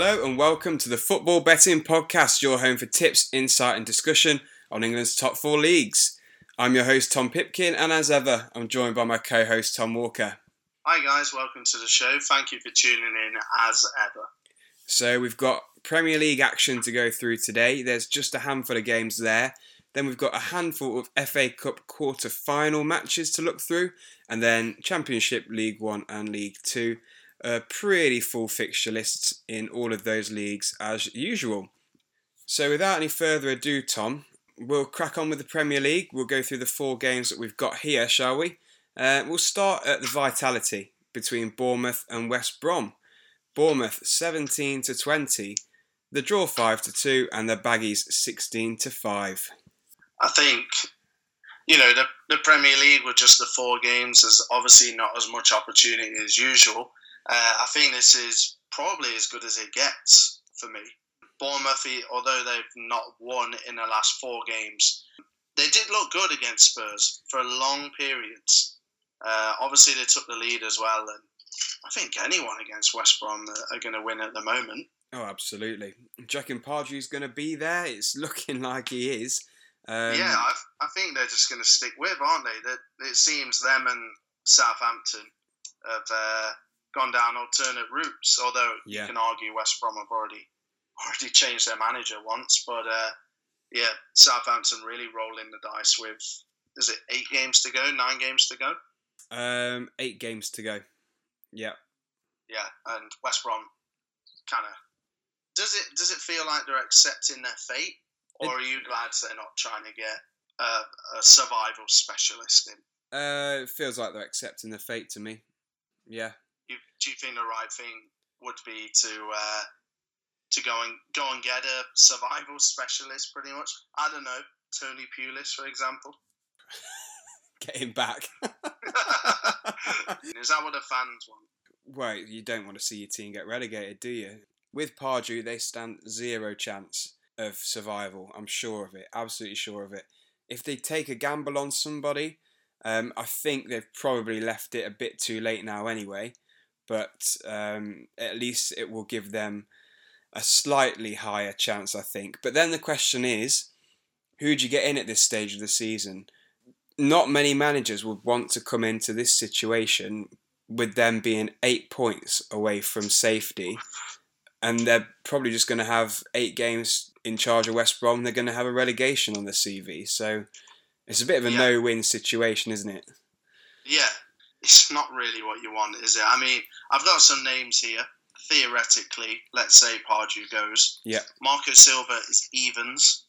Hello and welcome to the Football Betting Podcast, your home for tips, insight, and discussion on England's top four leagues. I'm your host, Tom Pipkin, and as ever, I'm joined by my co host, Tom Walker. Hi, guys, welcome to the show. Thank you for tuning in as ever. So, we've got Premier League action to go through today. There's just a handful of games there. Then we've got a handful of FA Cup quarter final matches to look through, and then Championship, League One, and League Two a pretty full fixture lists in all of those leagues as usual. So, without any further ado, Tom, we'll crack on with the Premier League. We'll go through the four games that we've got here, shall we? Uh, we'll start at the vitality between Bournemouth and West Brom. Bournemouth 17 to 20, the draw 5 to 2, and the Baggies 16 to 5. I think you know the, the Premier League with just the four games is obviously not as much opportunity as usual. Uh, I think this is probably as good as it gets for me. Bournemouth, although they've not won in the last four games, they did look good against Spurs for long periods. Uh, obviously, they took the lead as well, and I think anyone against West Brom are going to win at the moment. Oh, absolutely. Jackin Pardew's going to be there. It's looking like he is. Um, yeah, I, I, think they're just going to stick with, aren't they? That it seems them and Southampton have uh, gone down alternate routes. Although yeah. you can argue West Brom have already already changed their manager once, but uh, yeah, Southampton really rolling the dice with is it eight games to go, nine games to go? Um, eight games to go. Yeah. Yeah, and West Brom kind of does it does it feel like they're accepting their fate, or are you glad they're not trying to get a, a survival specialist in? Uh, it feels like they're accepting their fate to me. Yeah, do you think the right thing would be to uh, to go and go and get a survival specialist? Pretty much. I don't know, Tony Pulis, for example. get him back. Is that what the fans want? Well, you don't want to see your team get relegated, do you? With Pardew, they stand zero chance of survival. I'm sure of it. Absolutely sure of it. If they take a gamble on somebody, um, I think they've probably left it a bit too late now anyway but um, at least it will give them a slightly higher chance, I think. But then the question is, who do you get in at this stage of the season? Not many managers would want to come into this situation with them being eight points away from safety, and they're probably just going to have eight games in charge of West Brom. They're going to have a relegation on the CV, so it's a bit of a yeah. no-win situation, isn't it? Yeah, it's not really what you want, is it? I mean, I've got some names here. Theoretically, let's say Pardew goes. Yeah. Marco Silva is evens.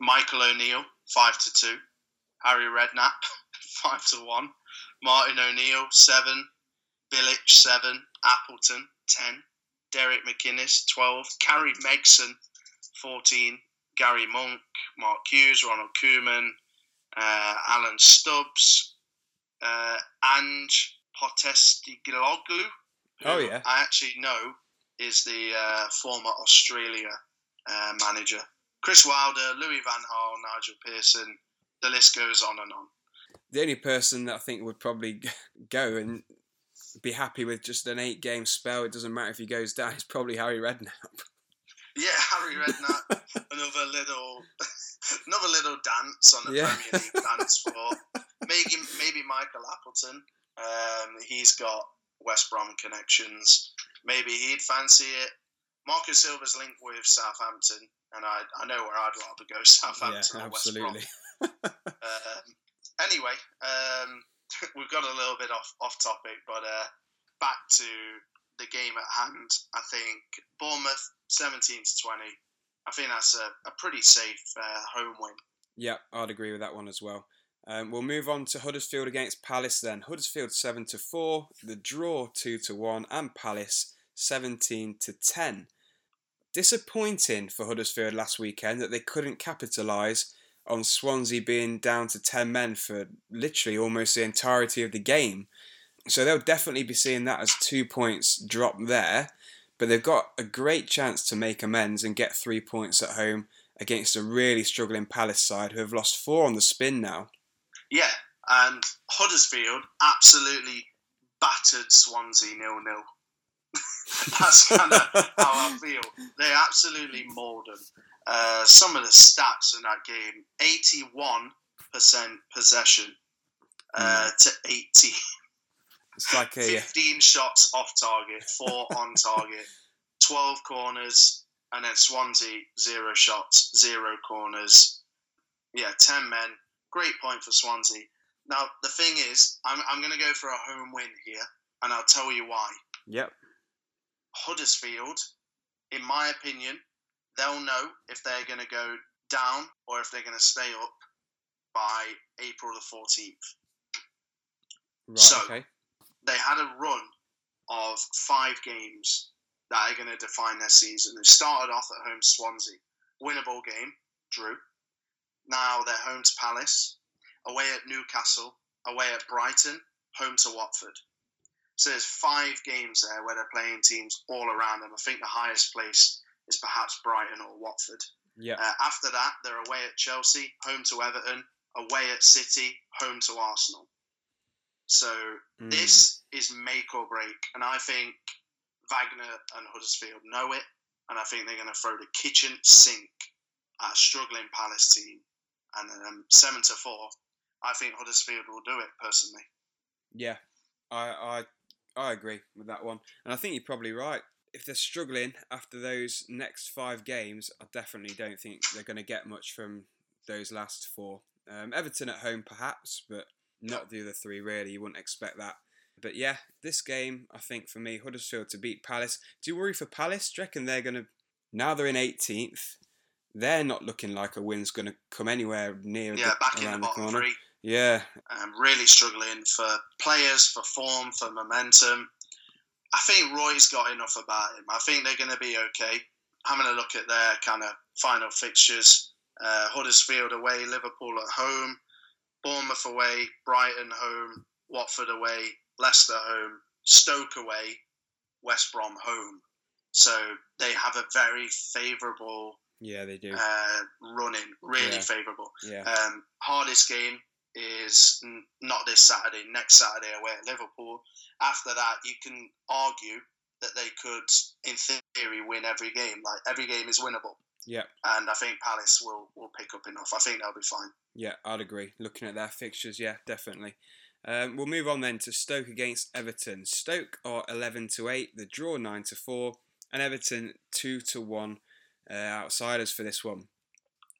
Michael O'Neill five to two. Harry Redknapp five to one. Martin O'Neill seven. Bilic seven. Appleton ten. Derek McInnes twelve. Gary Megson fourteen. Gary Monk, Mark Hughes, Ronald Koeman, uh, Alan Stubbs, uh, Ange. Oh yeah, I actually know is the uh, former Australia uh, manager. Chris Wilder, Louis Van Gaal, Nigel Pearson. The list goes on and on. The only person that I think would probably go and be happy with just an eight-game spell, it doesn't matter if he goes down, is probably Harry Redknapp. Yeah, Harry Redknapp, another little, another little dance on the yeah. Premier League dance floor. Maybe maybe Michael Appleton. Um, he's got West Brom connections. Maybe he'd fancy it. Marcus Silva's linked with Southampton, and I, I know where I'd rather go: Southampton yeah, or West Brom. um, anyway, um, we've got a little bit off off topic, but uh, back to the game at hand. I think Bournemouth 17 to 20. I think that's a, a pretty safe uh, home win. Yeah, I'd agree with that one as well. Um, we'll move on to Huddersfield against Palace then. Huddersfield 7 to 4, the draw 2 to 1, and Palace 17 to 10. Disappointing for Huddersfield last weekend that they couldn't capitalise on Swansea being down to 10 men for literally almost the entirety of the game. So they'll definitely be seeing that as two points drop there. But they've got a great chance to make amends and get three points at home against a really struggling Palace side who have lost four on the spin now. Yeah, and Huddersfield absolutely battered Swansea nil nil. That's kind of how I feel. They absolutely mauled them. Uh, some of the stats in that game 81% possession uh, to 80. It's like a 15 shots off target, 4 on target, 12 corners, and then Swansea, 0 shots, 0 corners. Yeah, 10 men. Great point for Swansea. Now, the thing is, I'm, I'm going to go for a home win here, and I'll tell you why. Yep. Huddersfield, in my opinion, they'll know if they're going to go down or if they're going to stay up by April the 14th. Right, So- okay. They had a run of five games that are going to define their season. They started off at home to Swansea, winnable game, drew. Now they're home to Palace, away at Newcastle, away at Brighton, home to Watford. So there's five games there where they're playing teams all around them. I think the highest place is perhaps Brighton or Watford. Yeah. Uh, after that, they're away at Chelsea, home to Everton, away at City, home to Arsenal. So Mm. this is make or break, and I think Wagner and Huddersfield know it, and I think they're going to throw the kitchen sink at a struggling Palace team, and um, seven to four. I think Huddersfield will do it personally. Yeah, I, I I agree with that one, and I think you're probably right. If they're struggling after those next five games, I definitely don't think they're going to get much from those last four. Um, Everton at home, perhaps, but not the other three. Really, you wouldn't expect that. But yeah, this game, I think for me, Huddersfield to beat Palace. Do you worry for Palace? Do you reckon they're going to? Now they're in 18th. They're not looking like a win's going to come anywhere near Yeah, the, back in the bottom corner. three. Yeah, um, really struggling for players, for form, for momentum. I think Roy's got enough about him. I think they're going to be okay. Having a look at their kind of final fixtures uh, Huddersfield away, Liverpool at home, Bournemouth away, Brighton home, Watford away, Leicester home, Stoke away, West Brom home. So they have a very favourable yeah, they do. uh, running, really Yeah. favourable. Yeah, Um, hardest game is n- not this Saturday, next Saturday away at Liverpool. After that, you can argue that they could, in theory, win every game. Like every game is winnable, yeah. and I think Palace will will pick up enough. I think they'll be fine. Yeah, I'd agree. Looking at their fixtures, yeah, definitely. Um, we'll move on then to Stoke against Everton. Stoke are eleven to eight, the draw nine to four, and Everton two to one uh, outsiders for this one.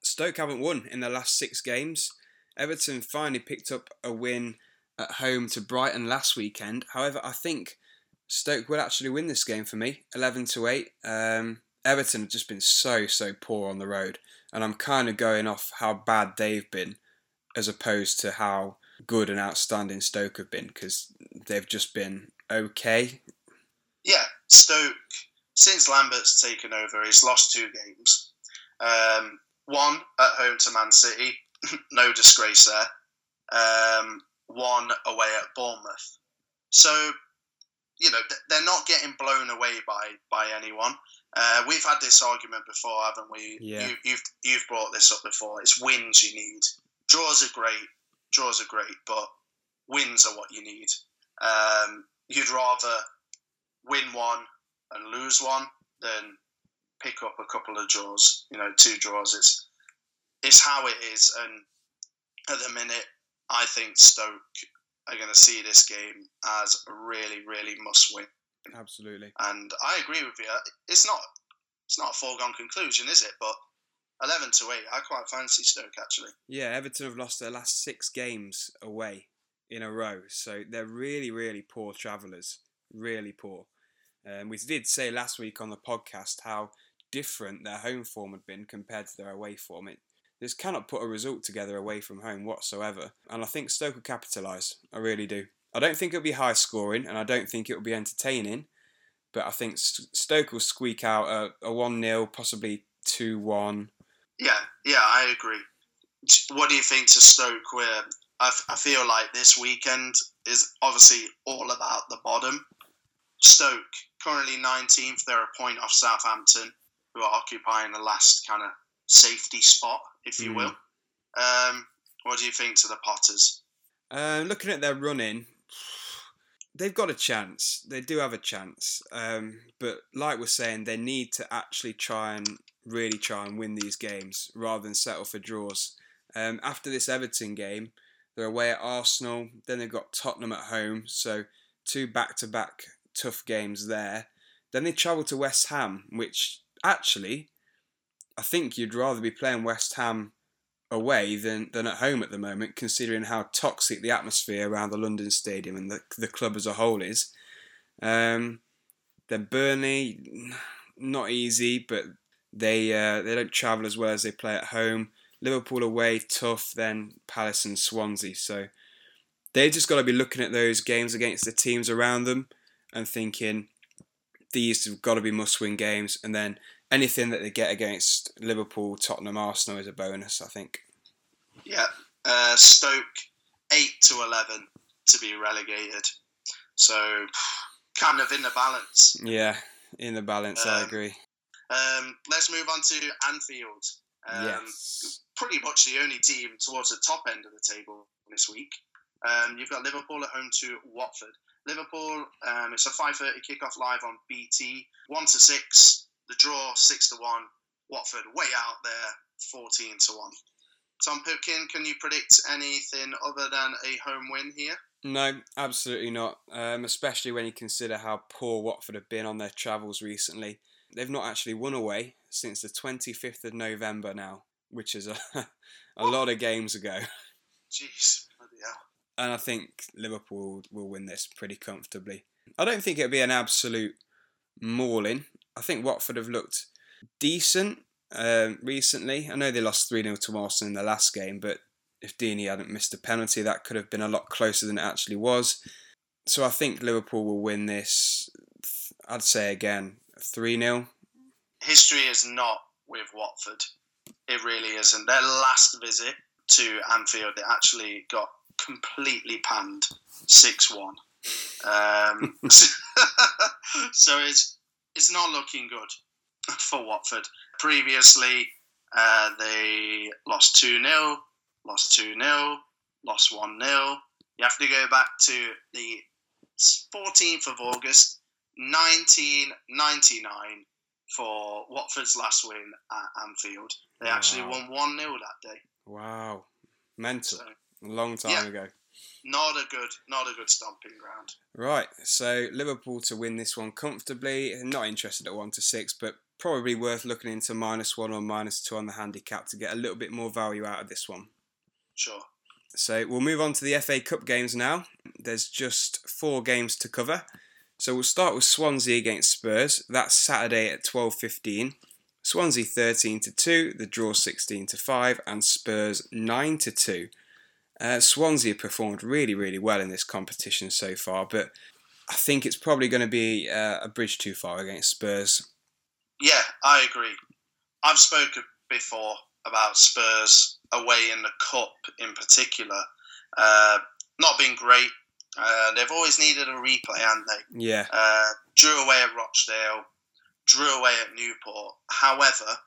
Stoke haven't won in the last six games. Everton finally picked up a win at home to Brighton last weekend. However, I think Stoke will actually win this game for me, eleven to eight. Um, Everton have just been so so poor on the road and I'm kind of going off how bad they've been as opposed to how good and outstanding Stoke have been because they've just been okay. Yeah, Stoke since Lambert's taken over, he's lost two games. Um, one at home to Man City, no disgrace there. Um, one away at Bournemouth. So, you know, they're not getting blown away by by anyone. Uh, we've had this argument before, haven't we? Yeah. You, you've you've brought this up before. It's wins you need. Draws are great. Draws are great, but wins are what you need. Um, you'd rather win one and lose one than pick up a couple of draws. You know, two draws. It's it's how it is, and at the minute, I think Stoke are going to see this game as a really, really must win. Absolutely. And I agree with you. It's not it's not a foregone conclusion, is it? But eleven to eight, I quite fancy Stoke actually. Yeah, Everton have lost their last six games away in a row, so they're really, really poor travellers. Really poor. Um, we did say last week on the podcast how different their home form had been compared to their away form. It just cannot put a result together away from home whatsoever, and I think Stoke will capitalise. I really do. I don't think it'll be high scoring, and I don't think it'll be entertaining, but I think Stoke will squeak out a, a 1 0, possibly 2 1. Yeah, yeah, I agree. What do you think to Stoke? Where I, f- I feel like this weekend is obviously all about the bottom. Stoke currently 19th. They're a point off Southampton, who are occupying the last kind of safety spot, if you Mm. will. Um, what do you think to the Potters? Uh, looking at their running, they've got a chance. They do have a chance. Um, but like we're saying, they need to actually try and really try and win these games rather than settle for draws. Um, after this Everton game, they're away at Arsenal. Then they've got Tottenham at home. So two back-to-back tough games there. Then they travel to West Ham, which actually, I think you'd rather be playing West Ham away than, than at home at the moment, considering how toxic the atmosphere around the London Stadium and the, the club as a whole is. Um, then Burnley, not easy, but they uh, they don't travel as well as they play at home. Liverpool away, tough. Then Palace and Swansea. So they've just got to be looking at those games against the teams around them and thinking these have got to be must-win games. And then anything that they get against Liverpool, Tottenham, Arsenal is a bonus. I think. Yeah, uh, Stoke eight to eleven to be relegated. So kind of in the balance. Yeah, in the balance, um, I agree. Um, let's move on to Anfield. Um, yes. Pretty much the only team towards the top end of the table this week. Um, you've got Liverpool at home to Watford. Liverpool, um, it's a 5.30 kickoff live on BT. 1 to 6, the draw 6 to 1. Watford way out there, 14 to 1. Tom Pipkin, can you predict anything other than a home win here? No, absolutely not. Um, especially when you consider how poor Watford have been on their travels recently. They've not actually won away since the 25th of November now, which is a, a lot of games ago. Jeez, bloody hell. And I think Liverpool will win this pretty comfortably. I don't think it'll be an absolute mauling. I think Watford have looked decent um, recently. I know they lost 3 0 to Arsenal in the last game, but if Deeney hadn't missed a penalty, that could have been a lot closer than it actually was. So I think Liverpool will win this, I'd say again, 3 0. History is not with Watford. It really isn't. Their last visit to Anfield, they actually got completely panned 6 1. Um, so it's, it's not looking good for Watford. Previously, uh, they lost 2 0, lost 2 0, lost 1 0. You have to go back to the 14th of August, 1999, for Watford's last win at Anfield. They wow. actually won 1 0 that day. Wow. Mental. So, a long time yeah, ago. Not a good, not a good stomping ground. Right. So Liverpool to win this one comfortably. Not interested at one to six, but probably worth looking into minus one or minus two on the handicap to get a little bit more value out of this one. Sure. So we'll move on to the FA Cup games now. There's just four games to cover. So we'll start with Swansea against Spurs. That's Saturday at 12:15. Swansea 13 to 2, the draw 16 to 5, and Spurs 9 to 2. Uh, Swansea performed really, really well in this competition so far, but I think it's probably going to be uh, a bridge too far against Spurs. Yeah, I agree. I've spoken before about Spurs away in the cup in particular. Uh, not been great. Uh, they've always needed a replay, haven't they? Yeah. Uh, drew away at Rochdale, drew away at Newport. However,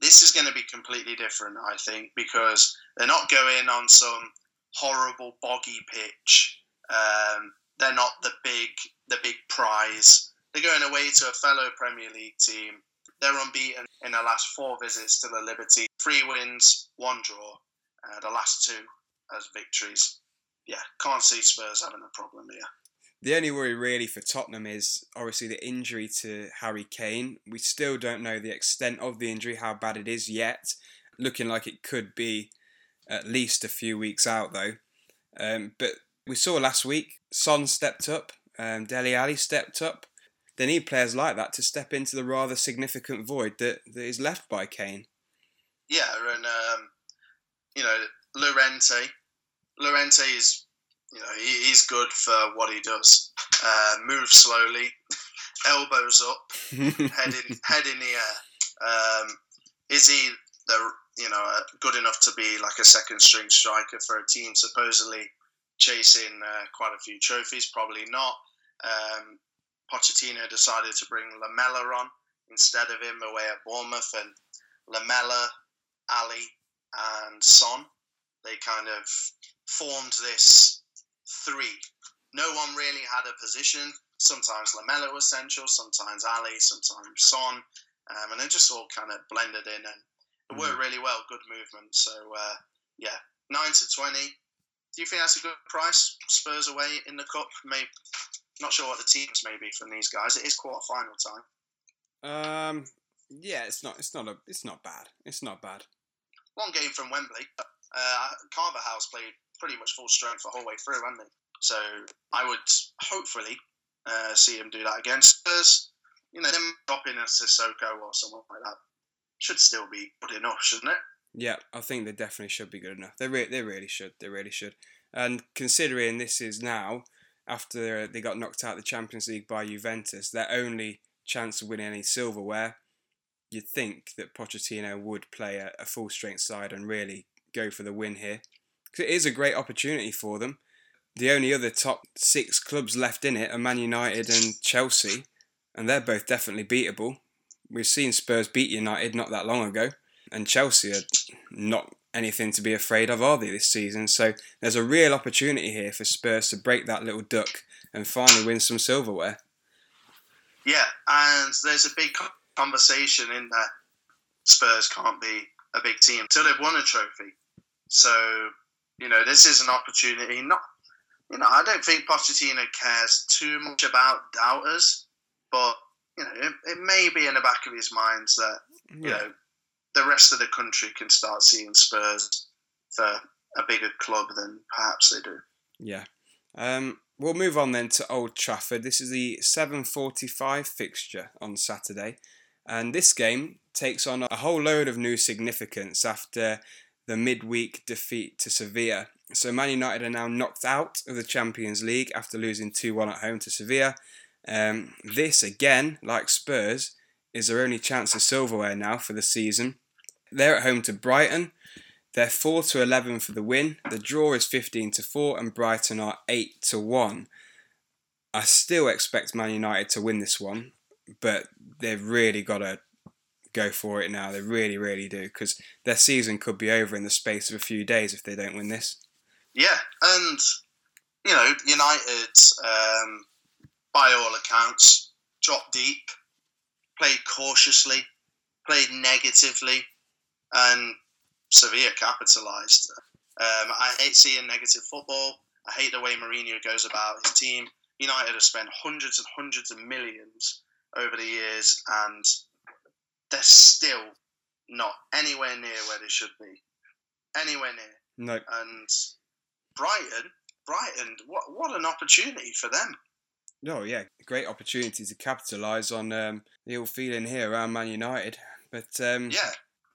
this is going to be completely different, I think, because they're not going on some horrible boggy pitch. Um, they're not the big the big prize. They're going away to a fellow Premier League team. They're unbeaten in their last four visits to the Liberty. Three wins, one draw. Uh, the last two as victories. Yeah, can't see Spurs having a problem here. The only worry really for Tottenham is obviously the injury to Harry Kane. We still don't know the extent of the injury, how bad it is yet. Looking like it could be at least a few weeks out though. Um, but we saw last week, Son stepped up, um, Dele Alli stepped up. They need players like that to step into the rather significant void that, that is left by Kane. Yeah, and um, you know Llorente, Llorente is you know he, he's good for what he does. Uh, moves slowly, elbows up, head in head in the air. Um, is he the you know uh, good enough to be like a second string striker for a team supposedly chasing uh, quite a few trophies? Probably not. Um, Pochettino decided to bring Lamela on instead of him away at Bournemouth, and Lamela, Alli, and Son. They kind of formed this three no one really had a position. Sometimes Lamela was central, sometimes Alli, sometimes Son, um, and it just all kind of blended in and it mm. worked really well. Good movement. So uh, yeah, nine to twenty. Do you think that's a good price? Spurs away in the cup. Maybe not sure what the teams may be from these guys. It is quarter final time. Um, yeah, it's not. It's not a. It's not bad. It's not bad. One game from Wembley. Uh, Carvalhal played pretty much full strength the whole way through, haven't they? So I would hopefully uh, see him do that again. Spurs, you know, them dropping a Sissoko or someone like that should still be good enough, shouldn't it? Yeah, I think they definitely should be good enough. They re- they really should. They really should. And considering this is now after they got knocked out of the Champions League by Juventus, their only chance of winning any silverware, you'd think that Pochettino would play a, a full strength side and really go for the win here. Because it is a great opportunity for them. The only other top six clubs left in it are Man United and Chelsea, and they're both definitely beatable. We've seen Spurs beat United not that long ago, and Chelsea are not anything to be afraid of, are they, this season? So there's a real opportunity here for Spurs to break that little duck and finally win some silverware. Yeah, and there's a big conversation in that Spurs can't be a big team until they've won a trophy. So, you know, this is an opportunity. Not, you know, I don't think Pochettino cares too much about doubters, but you know, it, it may be in the back of his mind that you know the rest of the country can start seeing Spurs for a bigger club than perhaps they do. Yeah. Um, we'll move on then to Old Trafford. This is the 7:45 fixture on Saturday, and this game takes on a whole load of new significance after the midweek defeat to Sevilla. So Man United are now knocked out of the Champions League after losing 2-1 at home to Sevilla. Um, this, again, like Spurs, is their only chance of silverware now for the season. They're at home to Brighton. They're 4 to 11 for the win. The draw is 15 to 4 and Brighton are 8 to 1. I still expect Man United to win this one, but they've really got to go for it now. They really, really do because their season could be over in the space of a few days if they don't win this. Yeah, and you know, United um, by all accounts, dropped deep, played cautiously, played negatively, and Sevilla capitalised. Um, I hate seeing negative football. I hate the way Mourinho goes about his team. United have spent hundreds and hundreds of millions over the years, and they're still not anywhere near where they should be. Anywhere near. No. And Brighton, Brighton, what what an opportunity for them. Oh yeah, great opportunity to capitalise on um, the ill feeling here around Man United. But um, yeah,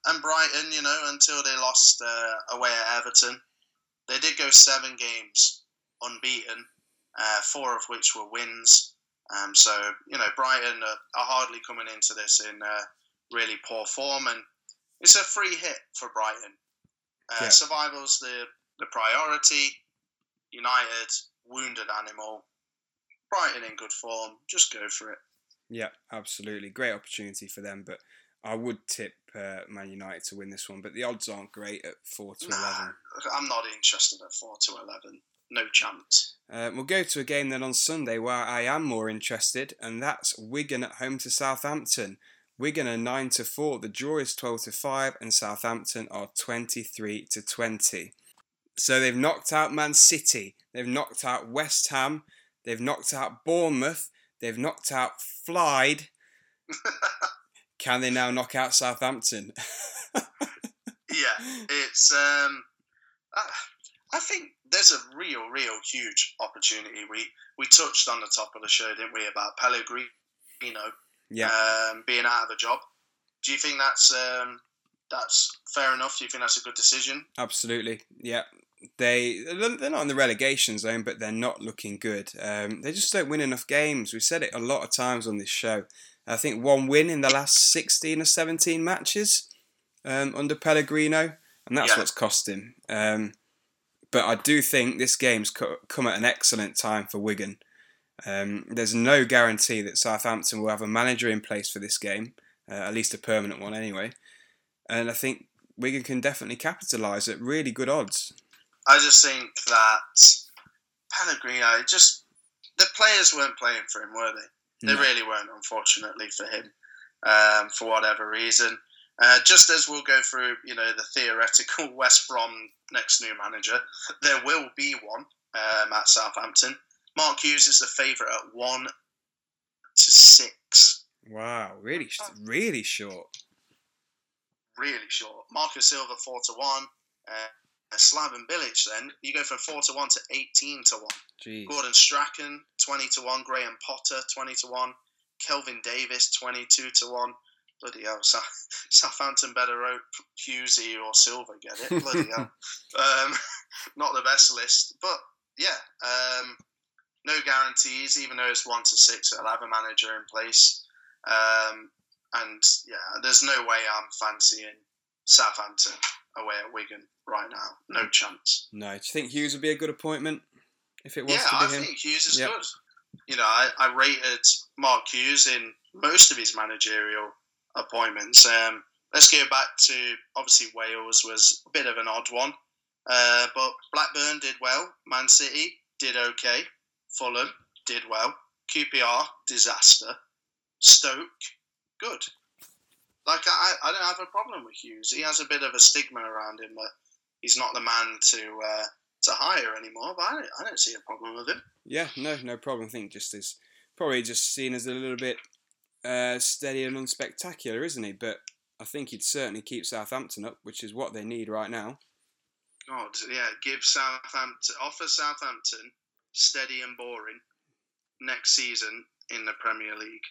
and Brighton, you know, until they lost uh, away at Everton, they did go seven games unbeaten, uh, four of which were wins. Um, so you know, Brighton are, are hardly coming into this in uh, really poor form, and it's a free hit for Brighton. Uh, yeah. Survival's the the priority. United wounded animal Brighton in good form. Just go for it. Yeah, absolutely. Great opportunity for them, but I would tip uh, Man United to win this one, but the odds aren't great at 4 to nah, 11. I'm not interested at 4 to 11. No chance. Uh, we'll go to a game then on Sunday where I am more interested, and that's Wigan at home to Southampton. Wigan are 9 to 4, the draw is 12 to 5, and Southampton are 23 to 20. So they've knocked out Man City, they've knocked out West Ham, They've knocked out Bournemouth. They've knocked out Fylde. Can they now knock out Southampton? yeah, it's. Um, I, I think there's a real, real huge opportunity. We we touched on the top of the show, didn't we, about Pellegrino? Yeah. Um, being out of a job. Do you think that's um, that's fair enough? Do you think that's a good decision? Absolutely. Yeah they they're not in the relegation zone, but they're not looking good. Um, they just don't win enough games. We've said it a lot of times on this show. I think one win in the last sixteen or seventeen matches um, under Pellegrino, and that's yeah. what's cost him. Um, but I do think this game's come at an excellent time for Wigan. Um, there's no guarantee that Southampton will have a manager in place for this game, uh, at least a permanent one anyway. And I think Wigan can definitely capitalise at really good odds. I just think that Pellegrino just the players weren't playing for him, were they? They no. really weren't, unfortunately for him, um, for whatever reason. Uh, just as we'll go through, you know, the theoretical West Brom next new manager, there will be one um, at Southampton. Mark Hughes is the favourite at one to six. Wow, really, really short. Really short. Marcus Silva four to one. Uh, Slaven Bilic, then you go from four to one to eighteen to one. Jeez. Gordon Strachan twenty to one. Graham Potter twenty to one. Kelvin Davis twenty two to one. Bloody hell, Southampton better hope Hughesy or Silva. get it. Bloody hell. Um, not the best list, but yeah, um, no guarantees. Even though it's one to six, they'll have a manager in place. Um, and yeah, there's no way I'm fancying Southampton away at Wigan right now. No chance. No. Do you think Hughes would be a good appointment if it was yeah, to be I him? think Hughes is yep. good. You know, I, I rated Mark Hughes in most of his managerial appointments. Um, let's go back to obviously Wales was a bit of an odd one, uh, but Blackburn did well. Man City did okay. Fulham did well. QPR disaster. Stoke good. Like I, I don't have a problem with Hughes. He has a bit of a stigma around him that he's not the man to uh, to hire anymore. But I don't, I don't see a problem with him. Yeah, no, no problem. I think just as probably just seen as a little bit uh, steady and unspectacular, isn't he? But I think he'd certainly keep Southampton up, which is what they need right now. God, yeah, give Southampton offer Southampton steady and boring next season in the Premier League.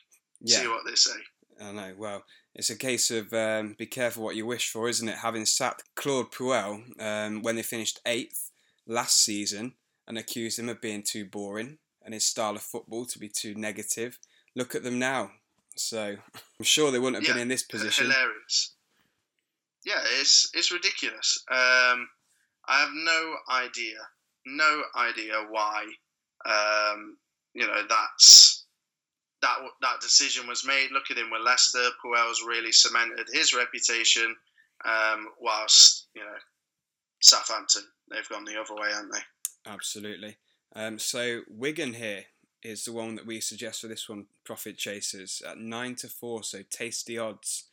Yeah. See what they say. I know. Well, it's a case of um, be careful what you wish for, isn't it? Having sacked Claude Puel um, when they finished eighth last season and accused him of being too boring and his style of football to be too negative. Look at them now. So I'm sure they wouldn't have yeah, been in this position. Hilarious. Yeah, it's it's ridiculous. Um, I have no idea, no idea why. Um, you know that's that that decision was made. Look at him with Leicester. Puel's really cemented his reputation, um, whilst you know Southampton they've gone the other way, haven't they? Absolutely. Um, so Wigan here is the one that we suggest for this one, Profit Chasers at nine to four, so tasty odds.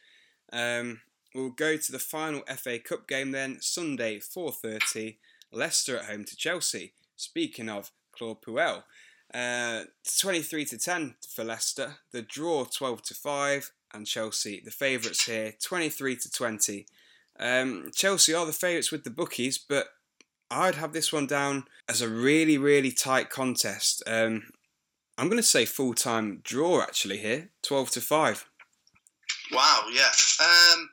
Um, we'll go to the final FA Cup game then, Sunday four thirty. Leicester at home to Chelsea. Speaking of Claude Puel. Uh, 23 to 10 for Leicester. The draw 12 to 5, and Chelsea, the favourites here, 23 to 20. Um, Chelsea are the favourites with the bookies, but I'd have this one down as a really, really tight contest. Um, I'm going to say full time draw actually here, 12 to 5. Wow, yeah. Um,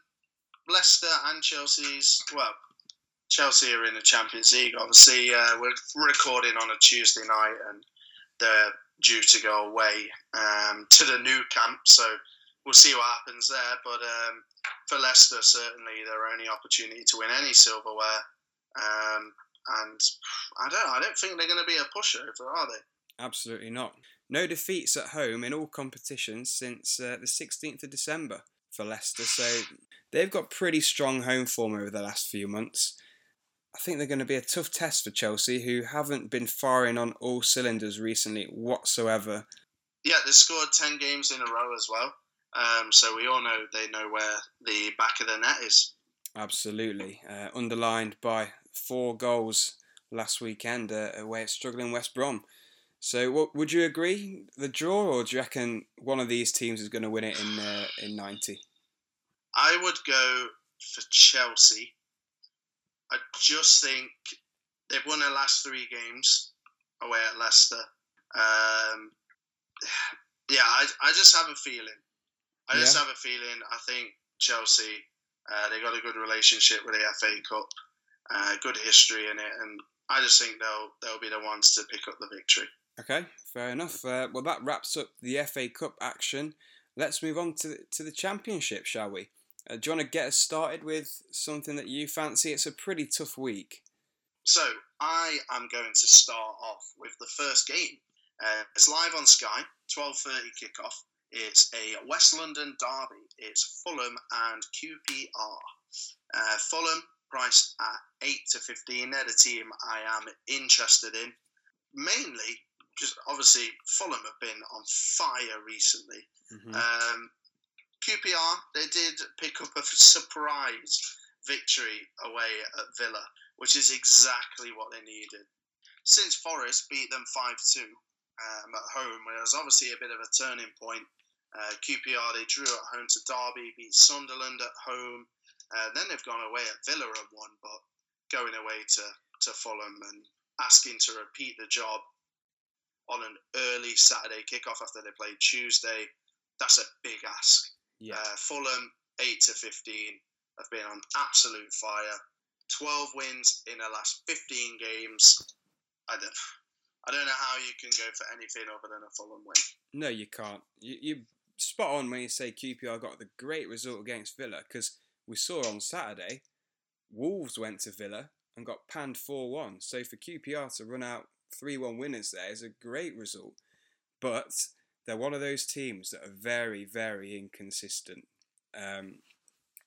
Leicester and Chelsea's, well, Chelsea are in the Champions League. Obviously, uh, we're recording on a Tuesday night, and they're due to go away um, to the Nou Camp. So we'll see what happens there. But um, for Leicester, certainly their only opportunity to win any silverware. Um, and I don't, I don't think they're going to be a pushover, are they? Absolutely not. No defeats at home in all competitions since uh, the 16th of December for Leicester. So they've got pretty strong home form over the last few months. I think they're going to be a tough test for Chelsea, who haven't been firing on all cylinders recently whatsoever. Yeah, they scored 10 games in a row as well. Um, so we all know they know where the back of the net is. Absolutely. Uh, underlined by four goals last weekend uh, away at struggling West Brom. So, what would you agree the draw, or do you reckon one of these teams is going to win it in uh, in ninety? I would go for Chelsea I just think they've won their last three games away at Leicester. Um, yeah, I, I just have a feeling. I yeah. just have a feeling. I think Chelsea, uh, they got a good relationship with the FA Cup, uh, good history in it, and I just think they'll they'll be the ones to pick up the victory. Okay, fair enough. Uh, well, that wraps up the FA Cup action. Let's move on to the, to the Championship, shall we? Uh, do you want to get us started with something that you fancy? It's a pretty tough week. So I am going to start off with the first game. Uh, it's live on Sky, 12:30 kickoff. It's a West London derby. It's Fulham and QPR. Uh, Fulham priced at eight to fifteen. They're the team I am interested in, mainly just obviously Fulham have been on fire recently. Mhm. Um, QPR they did pick up a surprise victory away at Villa, which is exactly what they needed. Since Forest beat them five two um, at home, where it was obviously a bit of a turning point. Uh, QPR they drew at home to Derby, beat Sunderland at home. Uh, then they've gone away at Villa and won, but going away to, to Fulham and asking to repeat the job on an early Saturday kickoff after they played Tuesday, that's a big ask. Yeah. Uh, Fulham, 8 to 15, have been on absolute fire. 12 wins in the last 15 games. I don't, I don't know how you can go for anything other than a Fulham win. No, you can't. You, you spot on when you say QPR got the great result against Villa because we saw on Saturday Wolves went to Villa and got panned 4 1. So for QPR to run out 3 1 winners there is a great result. But they're one of those teams that are very, very inconsistent. Um,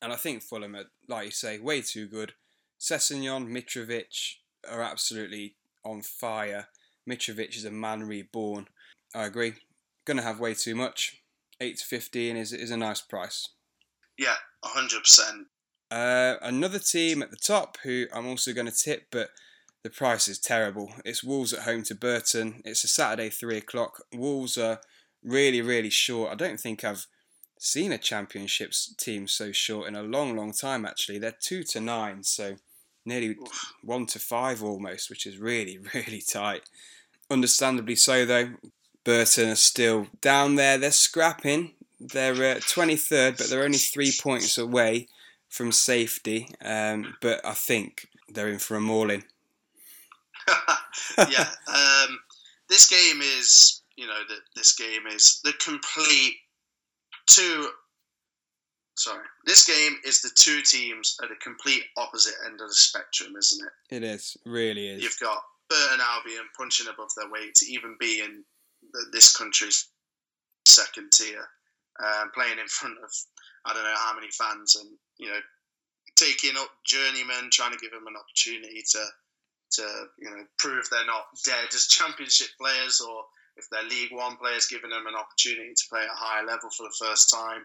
and I think Fulham are, like you say, way too good. Sessegnon, Mitrovic are absolutely on fire. Mitrovic is a man reborn. I agree. Gonna have way too much. Eight to fifteen is is a nice price. Yeah, 100%. Uh, another team at the top who I'm also going to tip, but the price is terrible. It's Wolves at home to Burton. It's a Saturday three o'clock. Wolves are really really short. I don't think I've seen a championships team so short in a long long time. Actually, they're two to nine, so nearly Oof. one to five almost, which is really really tight. Understandably so, though. Burton are still down there. They're scrapping. They're uh, 23rd, but they're only three points away from safety. Um, but I think they're in for a mauling. yeah. Um, this game is, you know, that this game is the complete two. Sorry, this game is the two teams at the complete opposite end of the spectrum, isn't it? It is, really is. You've got Burton Albion punching above their weight to even be in the, this country's second tier, um, playing in front of I don't know how many fans, and you know, taking up journeymen, trying to give them an opportunity to to you know prove they're not dead as championship players, or if they're League One players, giving them an opportunity to play at a higher level for the first time.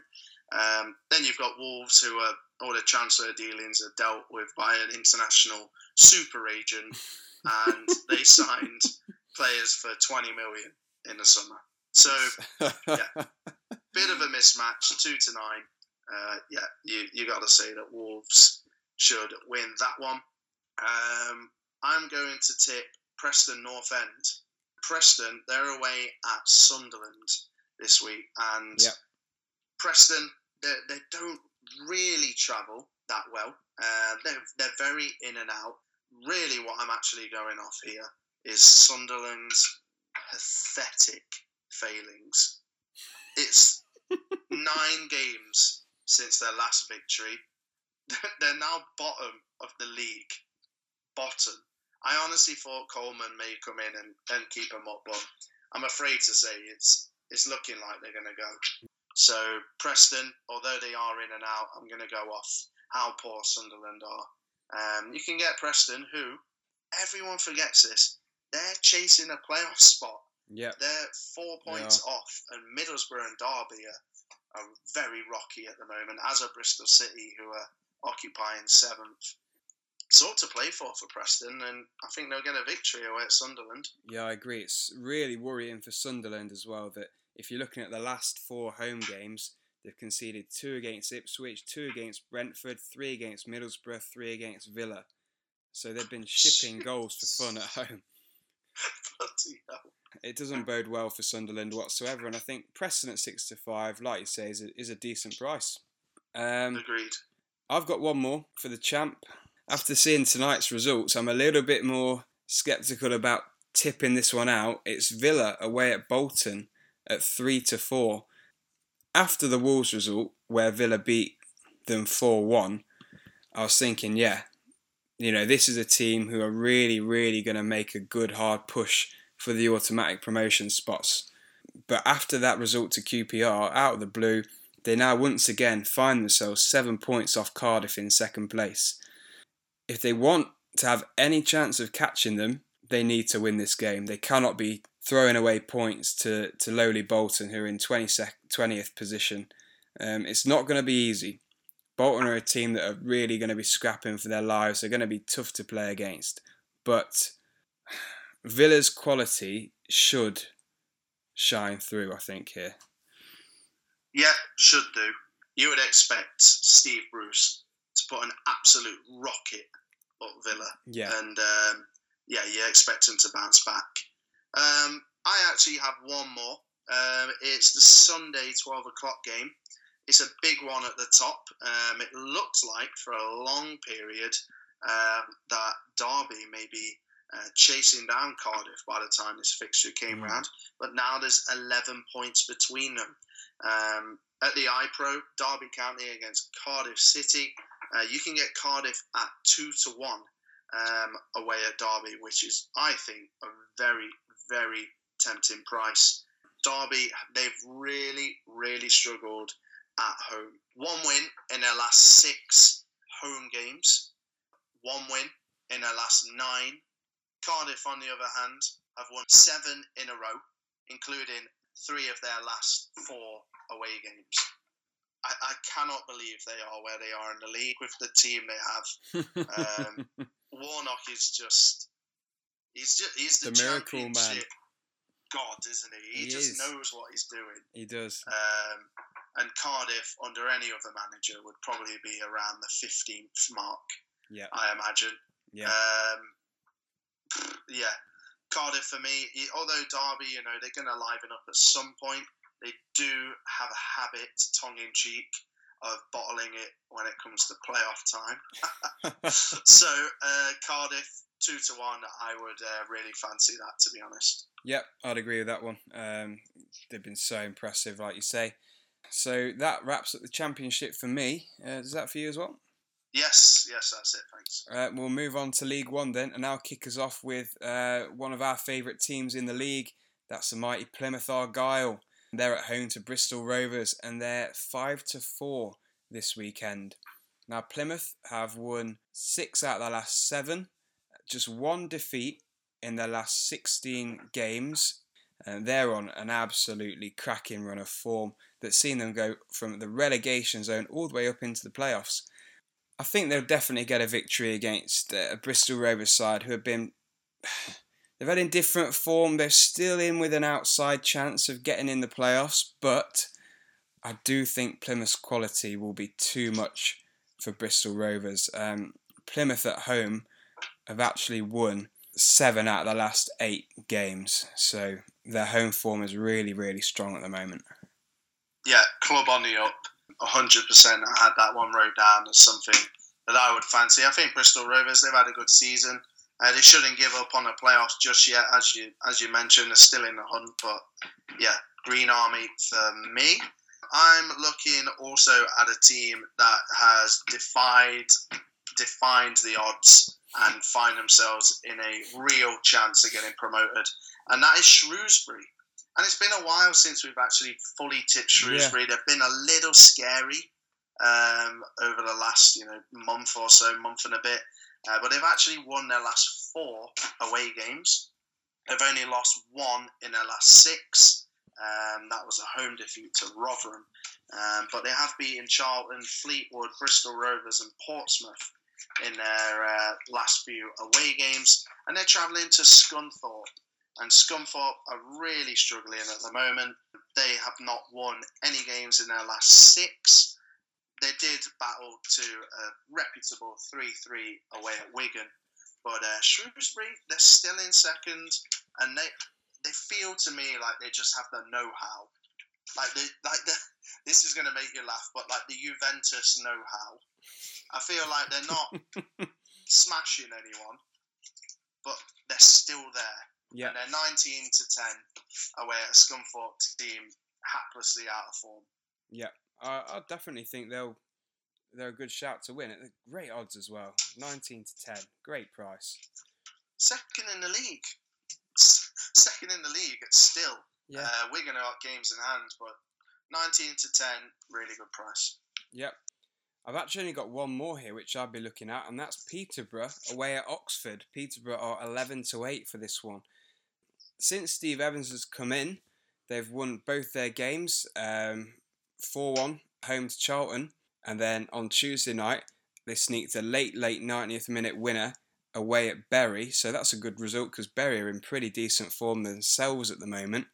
Um, then you've got Wolves, who are all the transfer dealings are dealt with by an international super agent, and they signed players for 20 million in the summer. So yeah, bit of a mismatch, two to nine. Uh, yeah, you you got to say that Wolves should win that one. Um, I'm going to tip Preston North End. Preston, they're away at Sunderland this week, and Yep. Preston they, they don't really travel that well. Uh, they're they're very in and out. Really, what I'm actually going off here is Sunderland's pathetic failings. It's nine games since their last victory. They're now bottom of the league. Bottom. I honestly thought Coleman may come in and, and keep them up, but I'm afraid to say it's it's looking like they're going to go. So Preston, although they are in and out, I'm going to go off how poor Sunderland are. Um, you can get Preston, who everyone forgets this. They're chasing a playoff spot. yep. They're four points off, and Middlesbrough and Derby are, are very rocky at the moment, as are Bristol City, who are occupying seventh. It's all to play for for Preston, and I think they'll get a victory away at Sunderland. Yeah, I agree. It's really worrying for Sunderland as well that if you're looking at the last four home games, they've conceded two against Ipswich, two against Brentford, three against Middlesbrough, three against Villa. So they've been shipping goals for fun at home. Bloody hell. It doesn't bode well for Sunderland whatsoever, and I think Preston at six to five, like you say, is a, is a decent price. Um, Agreed. I've got one more for the champ. After seeing tonight's results, I'm a little bit more sceptical about tipping this one out. It's Villa away at Bolton at three to four. After the Wolves result, where Villa beat them four one, I was thinking, yeah, you know, this is a team who are really, really going to make a good hard push for the automatic promotion spots. But after that result to QPR, out of the blue, they now once again find themselves seven points off Cardiff in second place. If they want to have any chance of catching them, they need to win this game. They cannot be throwing away points to, to lowly Bolton, who are in 20 sec- 20th position. Um, it's not going to be easy. Bolton are a team that are really going to be scrapping for their lives. They're going to be tough to play against. But Villa's quality should shine through, I think, here. Yeah, should do. You would expect Steve Bruce an absolute rocket up Villa. Yeah. And um, yeah, you expect him to bounce back. Um, I actually have one more. Um, it's the Sunday 12 o'clock game. It's a big one at the top. Um, it looked like for a long period um, that Derby may be uh, chasing down Cardiff by the time this fixture came Mm. round, but now there's 11 points between them. Um, at the iPro, Derby County against Cardiff City, uh, you can get Cardiff at 2 to 1 um, away at Derby, which is, I think, a very, very tempting price. Derby, they've really, really struggled at home. One win in their last six home games, one win in their last nine. Cardiff, on the other hand, have won seven in a row, including three of their last four away games. I, I cannot believe they are where they are in the league with the team they have. Um, Warnock is just he's just he's the, The miracle man. god, isn't he? He, He just is. knows what he's doing. he does. Um, and Cardiff, under any other manager, would probably be around the 15th mark, Yeah. I imagine. Yeah. Um, yeah, Cardiff for me. Although Derby, you know, they're going to liven up at some point. They do have a habit, tongue in cheek, of bottling it when it comes to playoff time. so uh, Cardiff two to one, I would uh, really fancy that to be honest. Yep, I'd agree with that one. Um, they've been so impressive, like you say. So that wraps up the championship for me. Uh, is that for you as well? Yes, yes, that's it. Thanks. Uh, we'll move on to League One then, and I'll kick us off with uh, one of our favourite teams in the league. That's the mighty Plymouth Argyle. They're at home to Bristol Rovers, and they're five to four this weekend. Now Plymouth have won six out of their last seven, just one defeat in their last sixteen games, and they're on an absolutely cracking run of form that's seen them go from the relegation zone all the way up into the playoffs. I think they'll definitely get a victory against uh, a Bristol Rovers side who have been. They've had in different form. They're still in with an outside chance of getting in the playoffs, but I do think Plymouth's quality will be too much for Bristol Rovers. Um, Plymouth at home have actually won seven out of the last eight games, so their home form is really, really strong at the moment. Yeah, club on the up, hundred percent. I had that one wrote down as something that I would fancy. I think Bristol Rovers they've had a good season. Uh, they shouldn't give up on the playoffs just yet, as you as you mentioned. They're still in the hunt, but yeah, Green Army for me. I'm looking also at a team that has defied defined the odds and find themselves in a real chance of getting promoted, and that is Shrewsbury. And it's been a while since we've actually fully tipped Shrewsbury. They've been a little scary um, over the last you know month or so, month and a bit. Uh, but they've actually won their last four away games. They've only lost one in their last six. Um, that was a home defeat to Rotherham. Um, but they have beaten Charlton, Fleetwood, Bristol Rovers, and Portsmouth in their uh, last few away games. And they're travelling to Scunthorpe. And Scunthorpe are really struggling at the moment. They have not won any games in their last six they did battle to a reputable 3 3 away at Wigan. But uh, Shrewsbury, they're still in second, and they they feel to me like they just have the know how. Like, they, like the, this is going to make you laugh, but like the Juventus know how. I feel like they're not smashing anyone, but they're still there. Yeah, And they're 19 to 10 away at a Scunthorpe team, haplessly out of form. yeah. I, I definitely think they'll they're a good shout to win. At great odds as well, nineteen to ten, great price. second in the league. Second in the league, it's still. Yeah, Uh, are going to have games in hand, but 19 to 10, really good price. Yep. I've actually only got one more here, which I'll be looking at, and that's Peterborough away at Oxford. Peterborough are 11 to 8 for this one. since Steve Evans has come in, they've won both their games um, 4 1 home to Charlton. And then on Tuesday night, they sneaked a late, late 90th minute winner away at Bury. So that's a good result because Bury are in pretty decent form themselves at the moment.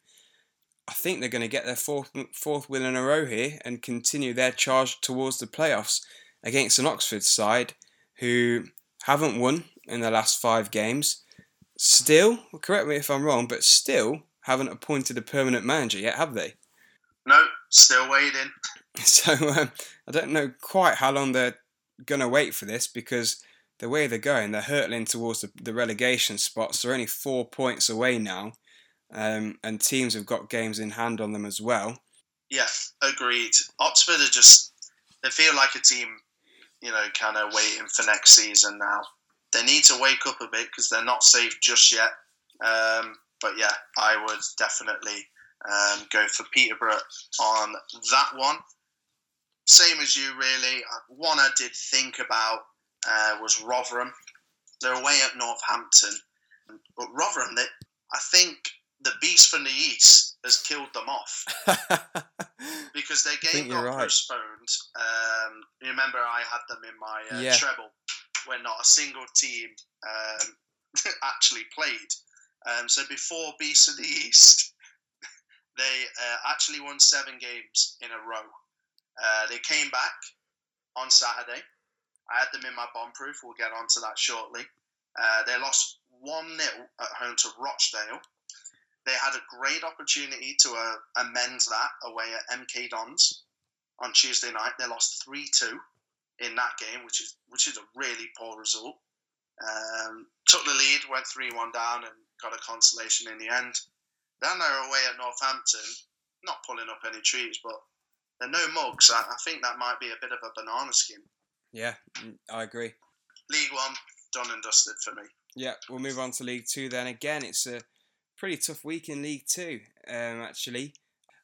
I think they're going to get their fourth fourth win in a row here and continue their charge towards the playoffs against an Oxford side who haven't won in the last five games. Still, correct me if I'm wrong, but still haven't appointed a permanent manager yet, have they? No, still waiting. So um, I don't know quite how long they're going to wait for this because the way they're going, they're hurtling towards the, the relegation spots. They're only four points away now, um, and teams have got games in hand on them as well. Yeah, agreed. Oxford are just, they feel like a team, you know, kind of waiting for next season now. They need to wake up a bit because they're not safe just yet. Um, but yeah, I would definitely um, go for Peterborough on that one. Same as you, really. Uh, one I did think about uh, was Rotherham. They're away at Northampton, but Rotherham, they, I think the beast from the east has killed them off because their game got right. postponed. Um, you remember I had them in my uh, yeah. treble when not a single team um, actually played. Um, so before Beast of the East, they uh, actually won seven games in a row. Uh, they came back on Saturday. I had them in my bomb proof. We'll get onto that shortly. Uh, they lost 1 0 at home to Rochdale. They had a great opportunity to uh, amend that away at MK Dons on Tuesday night. They lost 3 2 in that game, which is which is a really poor result. Um, took the lead, went 3 1 down, and got a consolation in the end. Then they're away at Northampton, not pulling up any trees, but they're no mugs. I, I think that might be a bit of a banana skin. Yeah, mm, I agree. League One, done and dusted for me. Yeah, we'll move on to League Two then. Again, it's a pretty tough week in League Two, um, actually.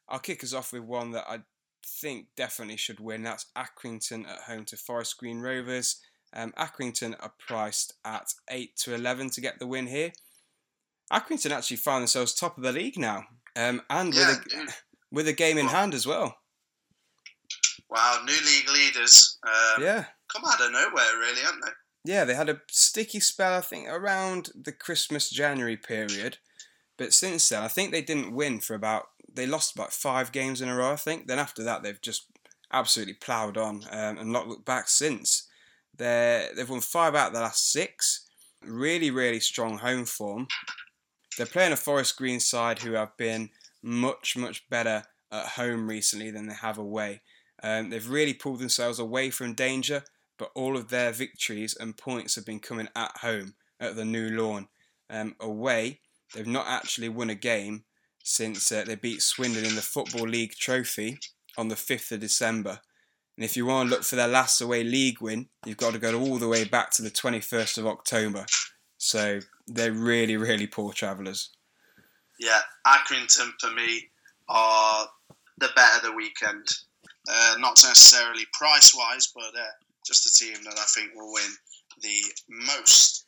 I'll kick us off with one that I think definitely should win. That's Accrington at home to Forest Green Rovers. Um, Accrington are priced at 8 to 11 to get the win here. Accrington actually find themselves top of the league now, um, and yeah, with a with a game in hand as well. Wow, new league leaders. Um, yeah, come out of nowhere, really, aren't they? Yeah, they had a sticky spell, I think, around the Christmas January period, but since then, I think they didn't win for about. They lost about five games in a row, I think. Then after that, they've just absolutely ploughed on um, and not looked back since. They they've won five out of the last six. Really, really strong home form. They're playing a Forest Green side who have been much, much better at home recently than they have away. Um, they've really pulled themselves away from danger, but all of their victories and points have been coming at home at the new lawn. Um, away, they've not actually won a game since uh, they beat Swindon in the Football League Trophy on the 5th of December. And if you want to look for their last away league win, you've got to go all the way back to the 21st of October. So they're really, really poor travellers. Yeah, Accrington for me are the better the weekend. Uh, not necessarily price wise, but uh, just a team that I think will win the most.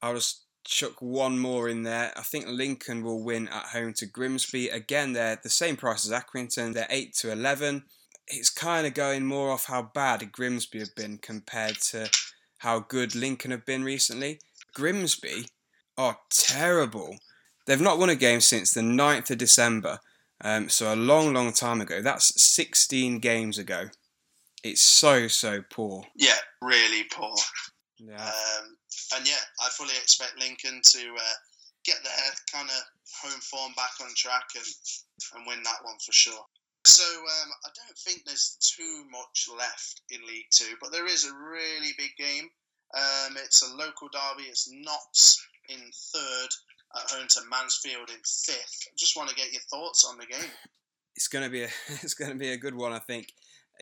I'll just chuck one more in there. I think Lincoln will win at home to Grimsby. Again, they're the same price as Accrington. They're 8 to 11. It's kind of going more off how bad Grimsby have been compared to how good Lincoln have been recently. Grimsby are terrible. They've not won a game since the 9th of December, um, so a long, long time ago. That's 16 games ago. It's so, so poor. Yeah, really poor. Yeah. Um, and yeah, I fully expect Lincoln to uh, get their kind of home form back on track and, and win that one for sure. So um, I don't think there's too much left in League Two, but there is a really big game um, it's a local derby. It's Notts in third at home to Mansfield in fifth. I just want to get your thoughts on the game. It's going to be a it's going to be a good one, I think,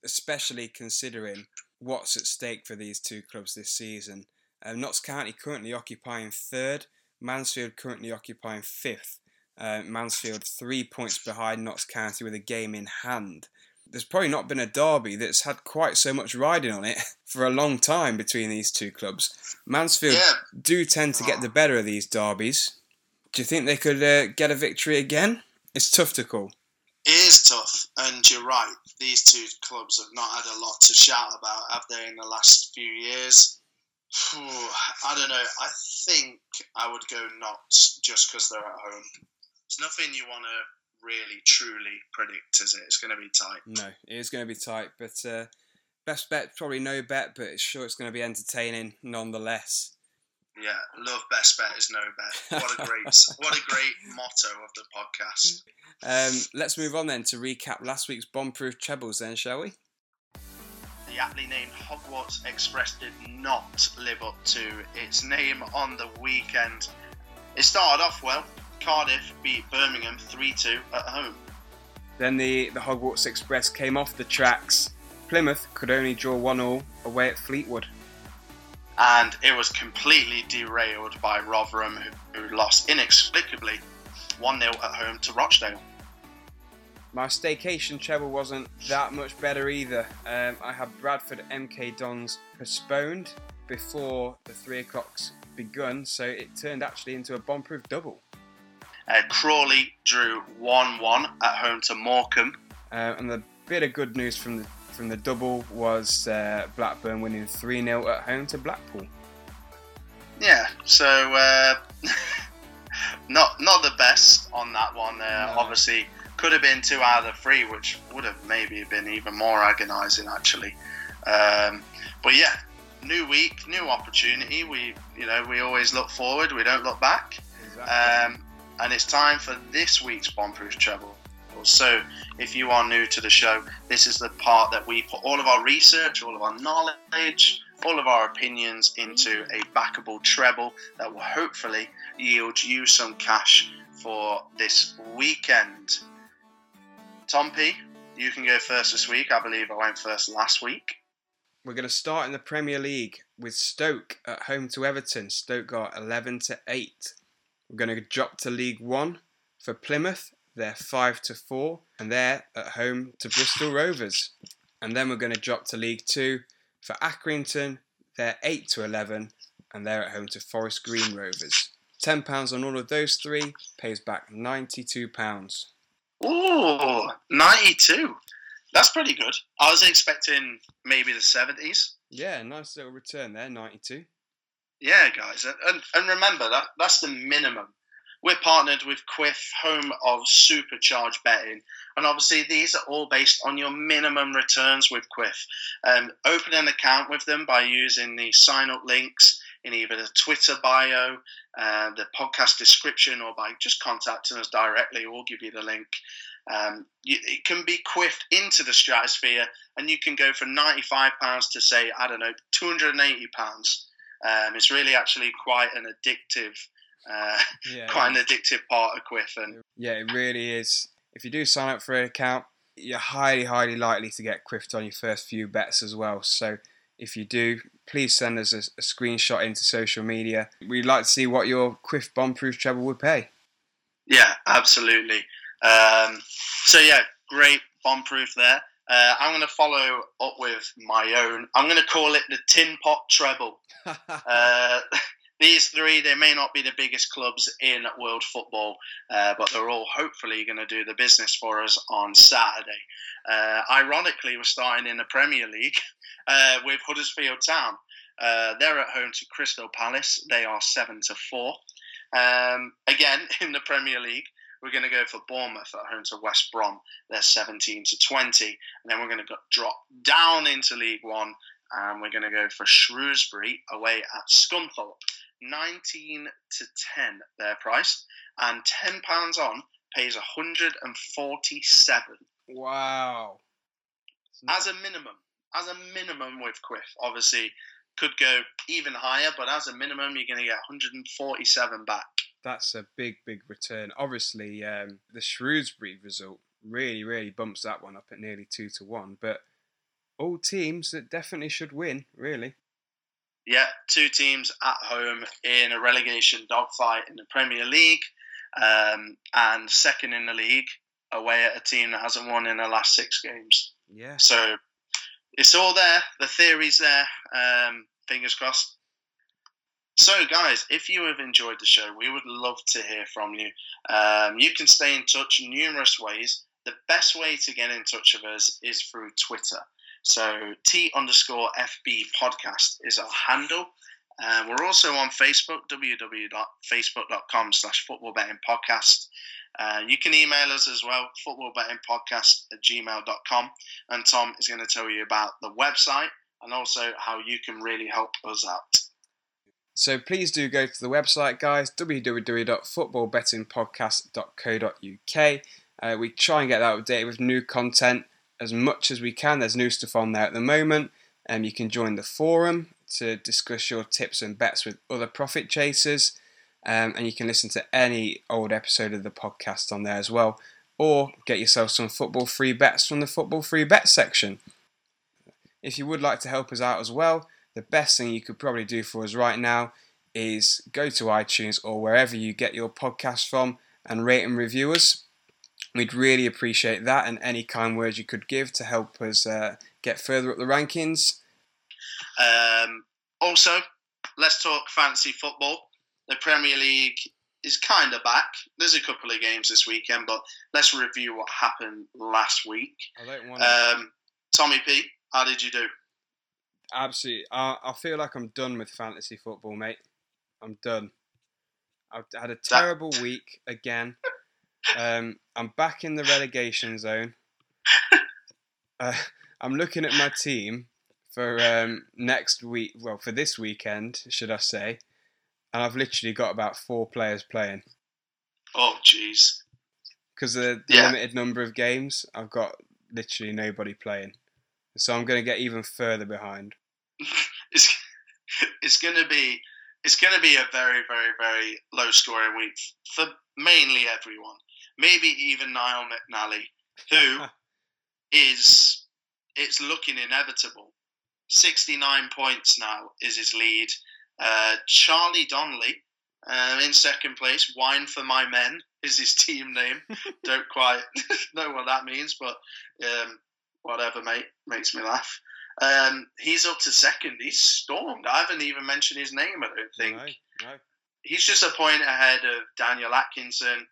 especially considering what's at stake for these two clubs this season. Um, Notts County currently occupying third, Mansfield currently occupying fifth. Uh, Mansfield three points behind Notts County with a game in hand there's probably not been a derby that's had quite so much riding on it for a long time between these two clubs. Mansfield yeah. do tend to get the better of these derbies, Do you think they could uh, get a victory again? It's tough to call. It is tough, and you're right. These two clubs have not had a lot to shout about, have they, in the last few years? I don't know. I think I would go Notts just because they're at home. It's nothing you want to really, truly predict, is it? It's going to be tight. No, it is going to be tight, but uh, best bet probably no bet, but it's sure it's going to be entertaining nonetheless. Yeah, love best bet is no bet. What a great, what a great motto of the podcast. Um, let's move on then to recap last week's bomb-proof trebles, then, shall we? The aptly named Hogwarts Express did not live up to its name on the weekend. It started off well. Cardiff beat Birmingham 3 2 at home. Then the, the Hogwarts Express came off the tracks. Plymouth could only draw 1 all away at Fleetwood. And it was completely derailed by Rotherham, who, who lost inexplicably 1 0 at home to Rochdale. My staycation treble wasn't that much better either. Um, I had Bradford MK Dons postponed before the three o'clocks begun, so it turned actually into a bomb-proof double. Uh, Crawley drew 1-1 at home to Morecambe. Uh, and the bit of good news from the from the double was uh, Blackburn winning 3 0 at home to Blackpool. Yeah, so uh, not not the best on that one. Uh, no. Obviously, could have been two out of three, which would have maybe been even more agonising actually. Um, but yeah, new week, new opportunity. We you know we always look forward. We don't look back. Exactly. Um, and it's time for this week's Bombproof Treble. So, if you are new to the show, this is the part that we put all of our research, all of our knowledge, all of our opinions into a backable treble that will hopefully yield you some cash for this weekend. Tom P, you can go first this week. I believe I went first last week. We're going to start in the Premier League with Stoke at home to Everton. Stoke got 11 to 8. We're going to drop to League 1 for Plymouth. They're 5 to 4 and they're at home to Bristol Rovers. And then we're going to drop to League 2 for Accrington. They're 8 to 11 and they're at home to Forest Green Rovers. £10 on all of those three pays back £92. Ooh, 92. That's pretty good. I was expecting maybe the 70s. Yeah, nice little return there, 92. Yeah, guys, and, and remember that that's the minimum. We're partnered with Kwiff, home of supercharged betting, and obviously these are all based on your minimum returns with Kwiff. Um, open an account with them by using the sign up links in either the Twitter bio, uh, the podcast description, or by just contacting us directly. We'll give you the link. Um, you, it can be kwiffed into the stratosphere, and you can go from £95 to say, I don't know, £280 um, it's really actually quite an addictive, uh, yeah, quite an addictive part of Kwiff. And yeah, it really is. If you do sign up for an account, you're highly, highly likely to get kwiffed on your first few bets as well. So if you do, please send us a, a screenshot into social media. We'd like to see what your Kwiff bomb-proof treble would pay. Yeah, absolutely. Um, so yeah, great bomb-proof there. Uh, I'm going to follow up with my own. I'm going to call it the Tin Pot Treble. uh, these three, they may not be the biggest clubs in world football, uh, but they're all hopefully going to do the business for us on Saturday. Uh, ironically, we're starting in the Premier League uh, with Huddersfield Town. Uh, they're at home to Crystal Palace. They are seven to four. Um, again, in the Premier League, we're going to go for Bournemouth at home to West Brom. They're 17 to 20. And then we're going to drop down into League One and we're going to go for Shrewsbury away at Scunthorpe. 19 to 10 their price. And £10 on pays 147. Wow. As a minimum. As a minimum with Kwiff. Obviously, could go even higher, but as a minimum, you're going to get 147 back. That's a big, big return. Obviously, um, the Shrewsbury result really, really bumps that one up at nearly two to one. But all teams that definitely should win, really. Yeah, two teams at home in a relegation dogfight in the Premier League, um, and second in the league away at a team that hasn't won in the last six games. Yeah. So it's all there. The theory's there. Um, fingers crossed. So, guys, if you have enjoyed the show, we would love to hear from you. Um, you can stay in touch numerous ways. The best way to get in touch with us is through Twitter. So, T underscore FB podcast is our handle. Uh, we're also on Facebook, www.facebook.com slash football betting podcast. Uh, you can email us as well, footballbettingpodcast at gmail.com. And Tom is going to tell you about the website and also how you can really help us out. So please do go to the website, guys, www.footballbettingpodcast.co.uk. Uh, we try and get that updated with new content as much as we can. There's new stuff on there at the moment. Um, you can join the forum to discuss your tips and bets with other profit chasers. Um, and you can listen to any old episode of the podcast on there as well. Or get yourself some football free bets from the football free bet section. If you would like to help us out as well, the best thing you could probably do for us right now is go to iTunes or wherever you get your podcast from and rate and review us. We'd really appreciate that and any kind words you could give to help us uh, get further up the rankings. Um, also, let's talk fantasy football. The Premier League is kind of back. There's a couple of games this weekend, but let's review what happened last week. I don't want Um, Tommy P, how did you do? Absolutely. I, I feel like I'm done with fantasy football, mate. I'm done. I've had a terrible week again. Um, I'm back in the relegation zone. Uh, I'm looking at my team for um, next week. Well, for this weekend, should I say? And I've literally got about four players playing Oh, jeez. because of the, the Yeah. limited number of games. I've got literally nobody playing, so I'm going to get even further behind. It's it's gonna be it's gonna be a very very very low scoring week for mainly everyone. Maybe even Niall McNally, who is it's looking inevitable. Sixty nine points now is his lead. Uh, Charlie Donnelly um, in second place. Wine for my men is his team name. Don't quite know what that means, but um, whatever, mate. Makes me laugh. Um, he's up to second. He's stormed. I haven't even mentioned his name. I don't think No, no. he's just a point ahead of Daniel Atkinson.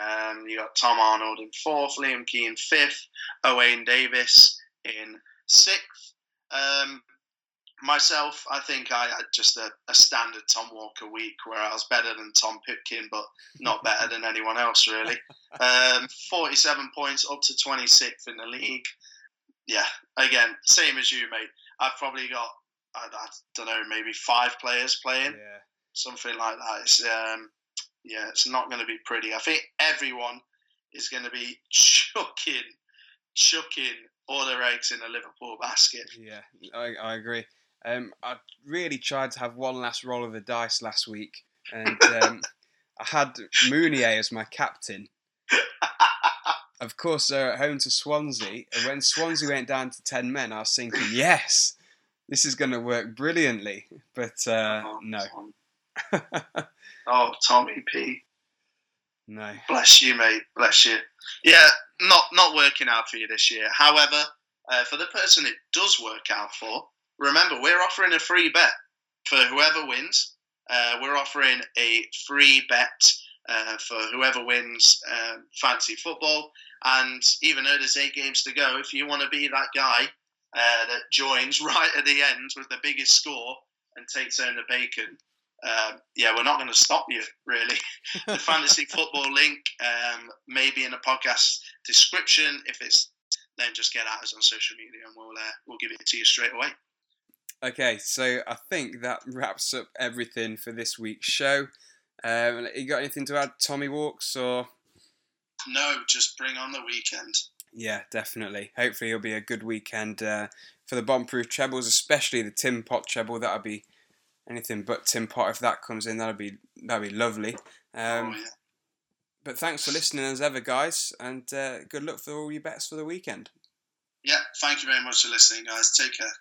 Um, you got Tom Arnold in fourth, Liam Keane fifth, Owain Davis in sixth. Um, myself, I think I had just a, a standard Tom Walker week where I was better than Tom Pipkin, but not better than anyone else really. Um, Forty-seven points, up to twenty-sixth in the league. Yeah, again, same as you, mate. I've probably got I, I don't know, maybe five players playing Yeah. something like that. It's um, yeah, it's not going to be pretty. I think everyone is going to be chucking, chucking all their eggs in a Liverpool basket. Yeah, I, I agree. Um, I really tried to have one last roll of the dice last week, and um, I had Mounié as my captain. Of course, they're at home to Swansea, and when Swansea went down to ten men, I was thinking, yes, this is going to work brilliantly. But uh, oh, no, Tom. oh, Tommy P. no. Bless you, mate. Bless you. Yeah, not not working out for you this year. However, uh, for the person it does work out for, remember we're offering a free bet for whoever wins. Uh, we're offering a free bet uh, for whoever wins um, fancy football. And even though there's eight games to go, if you want to be that guy uh, that joins right at the end with the biggest score and takes home the bacon, uh, yeah, we're not going to stop you, really. the fantasy football link um, may be in the podcast description. If it's then just get at us on social media and we'll uh, we'll give it to you straight away. Okay, so I think that wraps up everything for this week's show. Um, you got anything to add, Tommy Walks, or? No, just bring on the weekend. Yeah, definitely. Hopefully, it'll be a good weekend uh, for the bomb-proof trebles, especially the Tin Pot treble. That'll be anything but Tin Pot if that comes in. That'll be that'll be lovely. Um, oh, yeah. But thanks for listening as ever, guys, and uh, good luck for all your bets for the weekend. yeah, thank you very much for listening, guys. Take care.